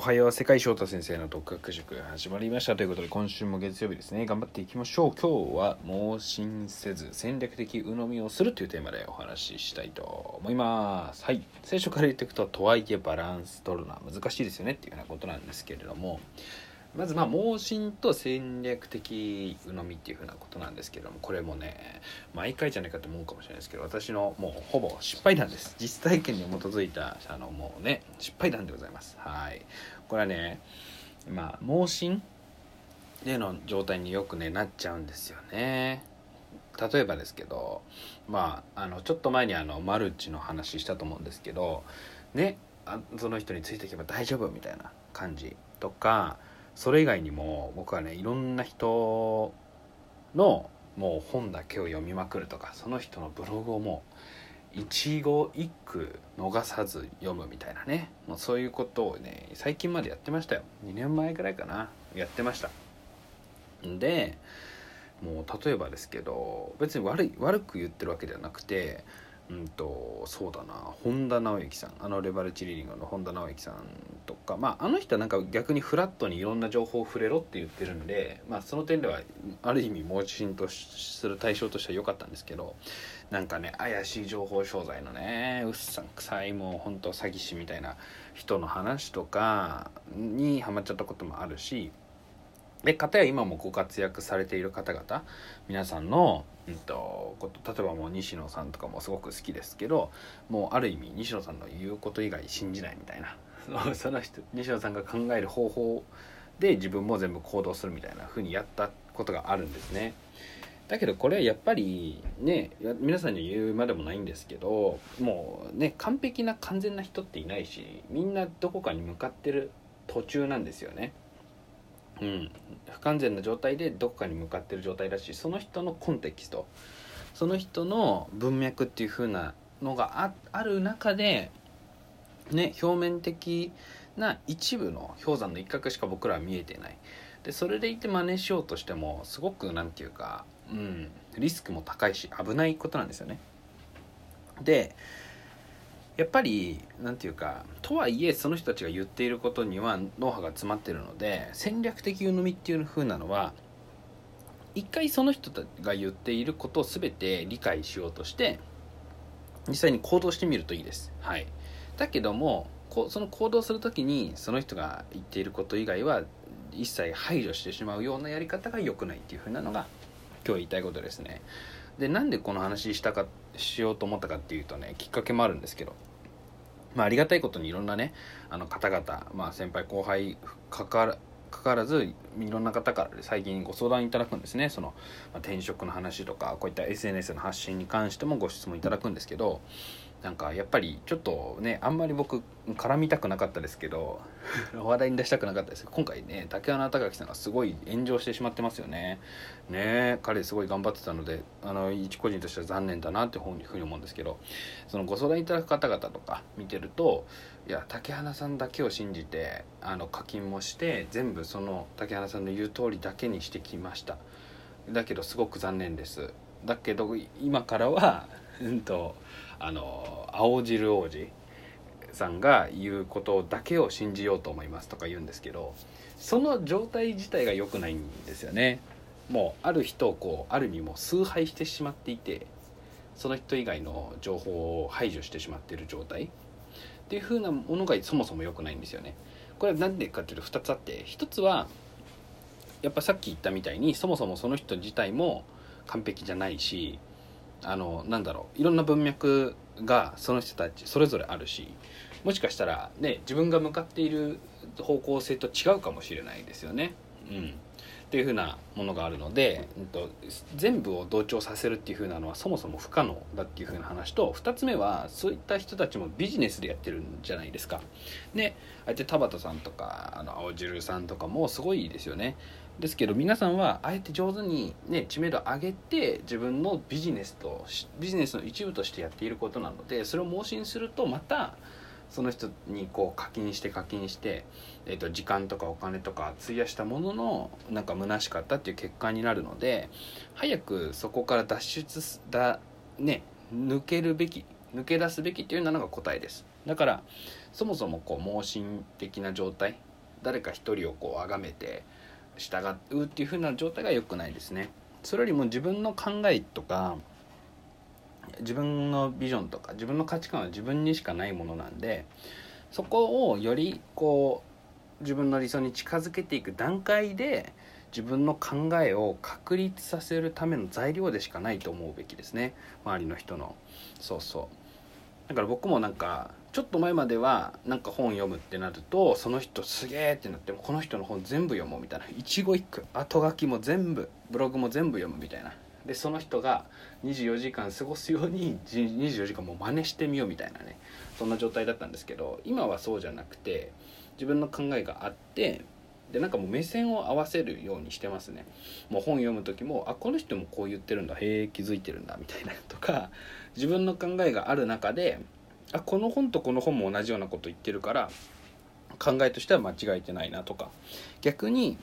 おはよう世界翔太先生の独学塾始まりました。ということで今週も月曜日ですね。頑張っていきましょう。今日は盲信せず戦略的鵜呑みをするというテーマでお話ししたいと思います。はい。最初から言っていくととはいえバランス取るのは難しいですよねっていうようなことなんですけれども。まずまあ盲信と戦略的鵜呑みっていうふうなことなんですけどもこれもね毎回じゃないかと思うかもしれないですけど私のもうほぼ失敗談です。実体験に基づいたあのもうね失敗談でございます。はい。これはねまあ盲信での状態によくねなっちゃうんですよね。例えばですけどまああのちょっと前にあのマルチの話したと思うんですけどねあその人についていけば大丈夫みたいな感じとかそれ以外にも僕はねいろんな人のもう本だけを読みまくるとかその人のブログをもう一語一句逃さず読むみたいなね。もうそういうことをね最近までやってましたよ。2年前ぐらいかな。やってました。でもう例えばですけど別に悪い悪く言ってるわけではなくてうんとそうだな本田直之さん。あのレバレッジリーディングの本田直之さんとかまああの人はなんか逆にフラットにいろんな情報を触れろって言ってるんでまあその点ではある意味盲信とする対象としては良かったんですけどなんかね怪しい情報商材のねうっさんくさいもう本当詐欺師みたいな人の話とかにハマっちゃったこともあるしで方や今もご活躍されている方々皆さんの、うんと、例えばもう西野さんとかもすごく好きですけどもうある意味西野さんの言うこと以外信じないみたいな その人西野さんが考える方法で自分も全部行動するみたいな風にやったことがあるんですね。だけどこれはやっぱりね皆さんに言うまでもないんですけどもうね完璧な完全な人っていないしみんなどこかに向かってる途中なんですよね。うん、不完全な状態でどこかに向かってる状態だしその人のコンテキストその人の文脈っていう風なのがあある中で、ね、表面的な一部の氷山の一角しか僕らは見えてない。でそれでいて真似しようとしてもすごく何て言うか、うん、リスクも高いし危ないことなんですよね。でやっぱり何て言うかとはいえその人たちが言っていることには脳波が詰まってるので戦略的鵜呑みっていう風なのは一回その人が言っていることを全て理解しようとして実際に行動してみるといいです。はい、だけどもその行動する時にその人が言っていること以外は一切排除してしまうようなやり方が良くないっていう風なのが今日言いたいことですね。でなんでこの話したかしようと思ったかっていうとねきっかけもあるんですけどまあ、ありがたいことにいろんなねあの方々、まあ、先輩後輩かかかかわらずいろんな方から最近ご相談いただくんですねその、まあ、転職の話とかこういった SNS の発信に関してもご質問いただくんですけどなんかやっぱりちょっとねあんまり僕絡みたくなかったですけど 話題に出したくなかったです。今回ね竹穴隆さんがすごい炎上してしまってますよね。ね彼すごい頑張ってたのであの一個人としては残念だなっていうふうに思うんですけどそのご相談いただく方々とか見てるといや竹花さんだけを信じてあの課金もして全部その竹花さんの言う通りだけにしてきました。だけどすごく残念です。だけど今からはうんとあの青汁王子さんが言うことだけを信じようと思いますとか言うんですけどその状態自体が良くないんですよね。もうある人をこうある意味もう崇拝してしまっていてその人以外の情報を排除してしまっている状態。っていう風なものがそもそも良くないんですよね。これは何でかっていうと2つあって1つはやっぱさっき言ったみたいにそもそもその人自体も完璧じゃないしあのなんだろういろんな文脈がその人たちそれぞれあるしもしかしたらね自分が向かっている方向性と違うかもしれないですよね。うんっていうふうなものがあるので、うんと、全部を同調させるっていうふうなのはそもそも不可能だっていうふうな話と2つ目はそういった人たちもビジネスでやってるんじゃないですか。でああやって田畑さんとかあの青汁さんとかもすごいですよね。ですけど皆さんはあえて上手に、ね、知名度を上げて自分のビジネスとビジネスの一部としてやっていることなのでそれを盲信するとまたその人にこう課金して課金して、えー、と時間とかお金とか費やしたもののなんか虚しかったっていう結果になるので早くそこから脱出だね抜けるべき抜け出すべきっていうのが答えです。だからそもそもこう盲信的な状態誰か一人をこう崇めて従うっていう風な状態が良くないですね。それよりも自分の考えとか自分のビジョンとか自分の価値観は自分にしかないものなんでそこをよりこう自分の理想に近づけていく段階で自分の考えを確立させるための材料でしかないと思うべきですね。周りの人の。そうそう。だから僕もなんかちょっと前まではなんか本読むってなるとその人すげえってなってこの人の本全部読もうみたいな。一語一句後書きも全部ブログも全部読むみたいな。でその人が24時間過ごすように24時間も真似してみようみたいなね。そんな状態だったんですけど今はそうじゃなくて自分の考えがあってでなんかもう目線を合わせるようにしてますね。もう本読む時もあこの人もこう言ってるんだへえ気づいてるんだみたいなとか自分の考えがある中であこの本とこの本も同じようなこと言ってるから考えとしては間違えてないなとか。逆に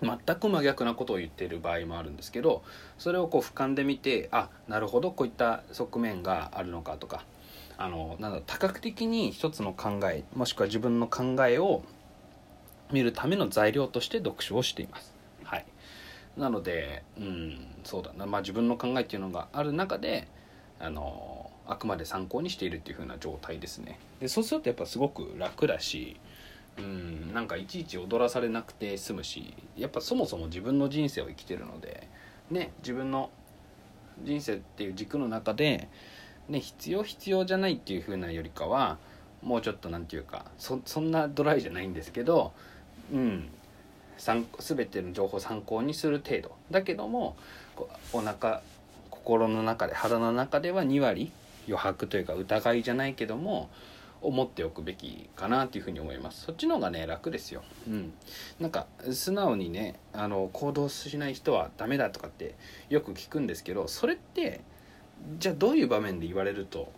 全く真逆なことを言っている場合もあるんですけどそれをこう俯瞰で見てあなるほどこういった側面があるのかとか。あのなんだ多角的に一つの考えもしくは自分の考えを見るための材料として読書をしています。はい、なのでうんそうだな、まあ、自分の考えっていうのがある中であのあくまで参考にしているっていう風な状態ですね。でそうするとやっぱすごく楽だしうんなんかいちいち踊らされなくて済むしやっぱそもそも自分の人生を生きてるのでね自分の人生っていう軸の中で、ね、必要必要じゃないっていう風なよりかはもうちょっと何て言うかそんなドライじゃないんですけどうん全ての情報を参考にする程度だけどもお腹心の中で腹の中では2割余白というか疑いじゃないけども思っておくべきかなというふうに思います。そっちの方がね楽ですよ。うん。なんか素直にねあの行動しない人はダメだとかってよく聞くんですけどそれってじゃあどういう場面で言われると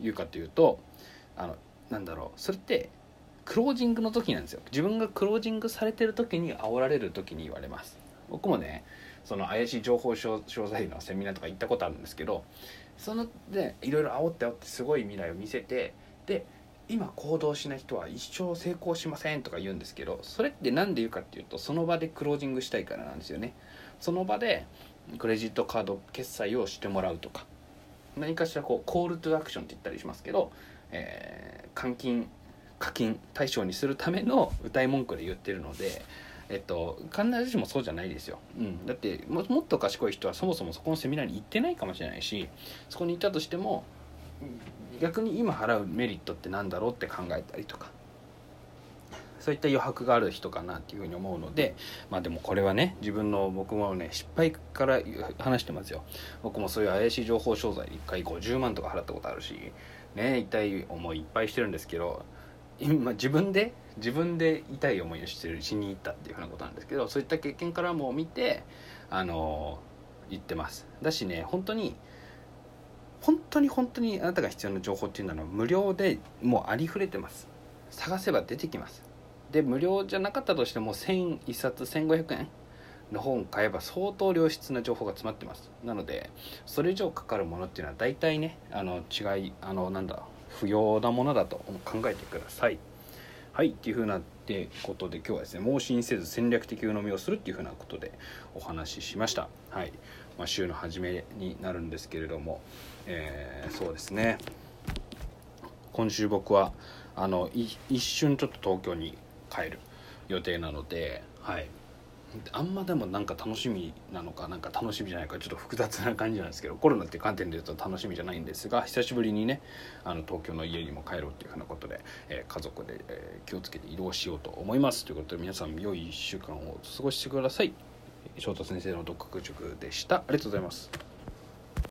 いうかというとあのなんだろう。それってクロージングの時なんですよ。自分がクロージングされてる時に煽られる時に言われます。僕もねその怪しい情報商材のセミナーとか行ったことあるんですけどそのでいろいろ煽って煽ってすごい未来を見せてで今行動しない人は一生成功しませんとか言うんですけどそれって何で言うかっていうとその場でクロージングしたいからなんですよね。その場でクレジットカード決済をしてもらうとか何かしらこうコールトゥアクションって言ったりしますけど、えー、換金課金対象にするための歌い文句で言ってるのでえっと、必ずしもそうじゃないですよ、うん、だってもっと賢い人はそもそもそこのセミナーに行ってないかもしれないしそこに行ったとしても逆に今払うメリットって何だろうって考えたりとかそういった余白がある人かなっていうふうに思うのでまあでもこれはね自分の僕もね失敗から話してますよ。僕もそういう怪しい情報商材1回50万とか払ったことあるしね痛い思いいっぱいしてるんですけど 今自分で自分で痛い思いをしてるしに行ったっていうふうなことなんですけどそういった経験からも見てあの言ってます。だしね本当に本当に本当にあなたが必要な情報っていうのは無料でもうありふれてます。探せば出てきます。で無料じゃなかったとしても1001冊1500円の本買えば相当良質な情報が詰まってます。なのでそれ以上かかるものっていうのは大体ねあの違いあのなんだ不要なものだと考えてください。はい。っていうふうなってことで今日はですね盲信せず戦略的鵜呑みをするっていうふうなことでお話ししました。はい、まあ、週の初めになるんですけれども、えー、そうですね。今週僕はあの一瞬ちょっと東京に帰る予定なのではい。あんまでもなんか楽しみなのかなんか楽しみじゃないかちょっと複雑な感じなんですけどコロナっていう観点で言うと楽しみじゃないんですが久しぶりにねあの東京の家にも帰ろうっていうふうなことで、えー、家族で、えー、気をつけて移動しようと思いますということで皆さん良い1週間を過ごしてください。翔太先生の独学塾でした。ありがとうございます。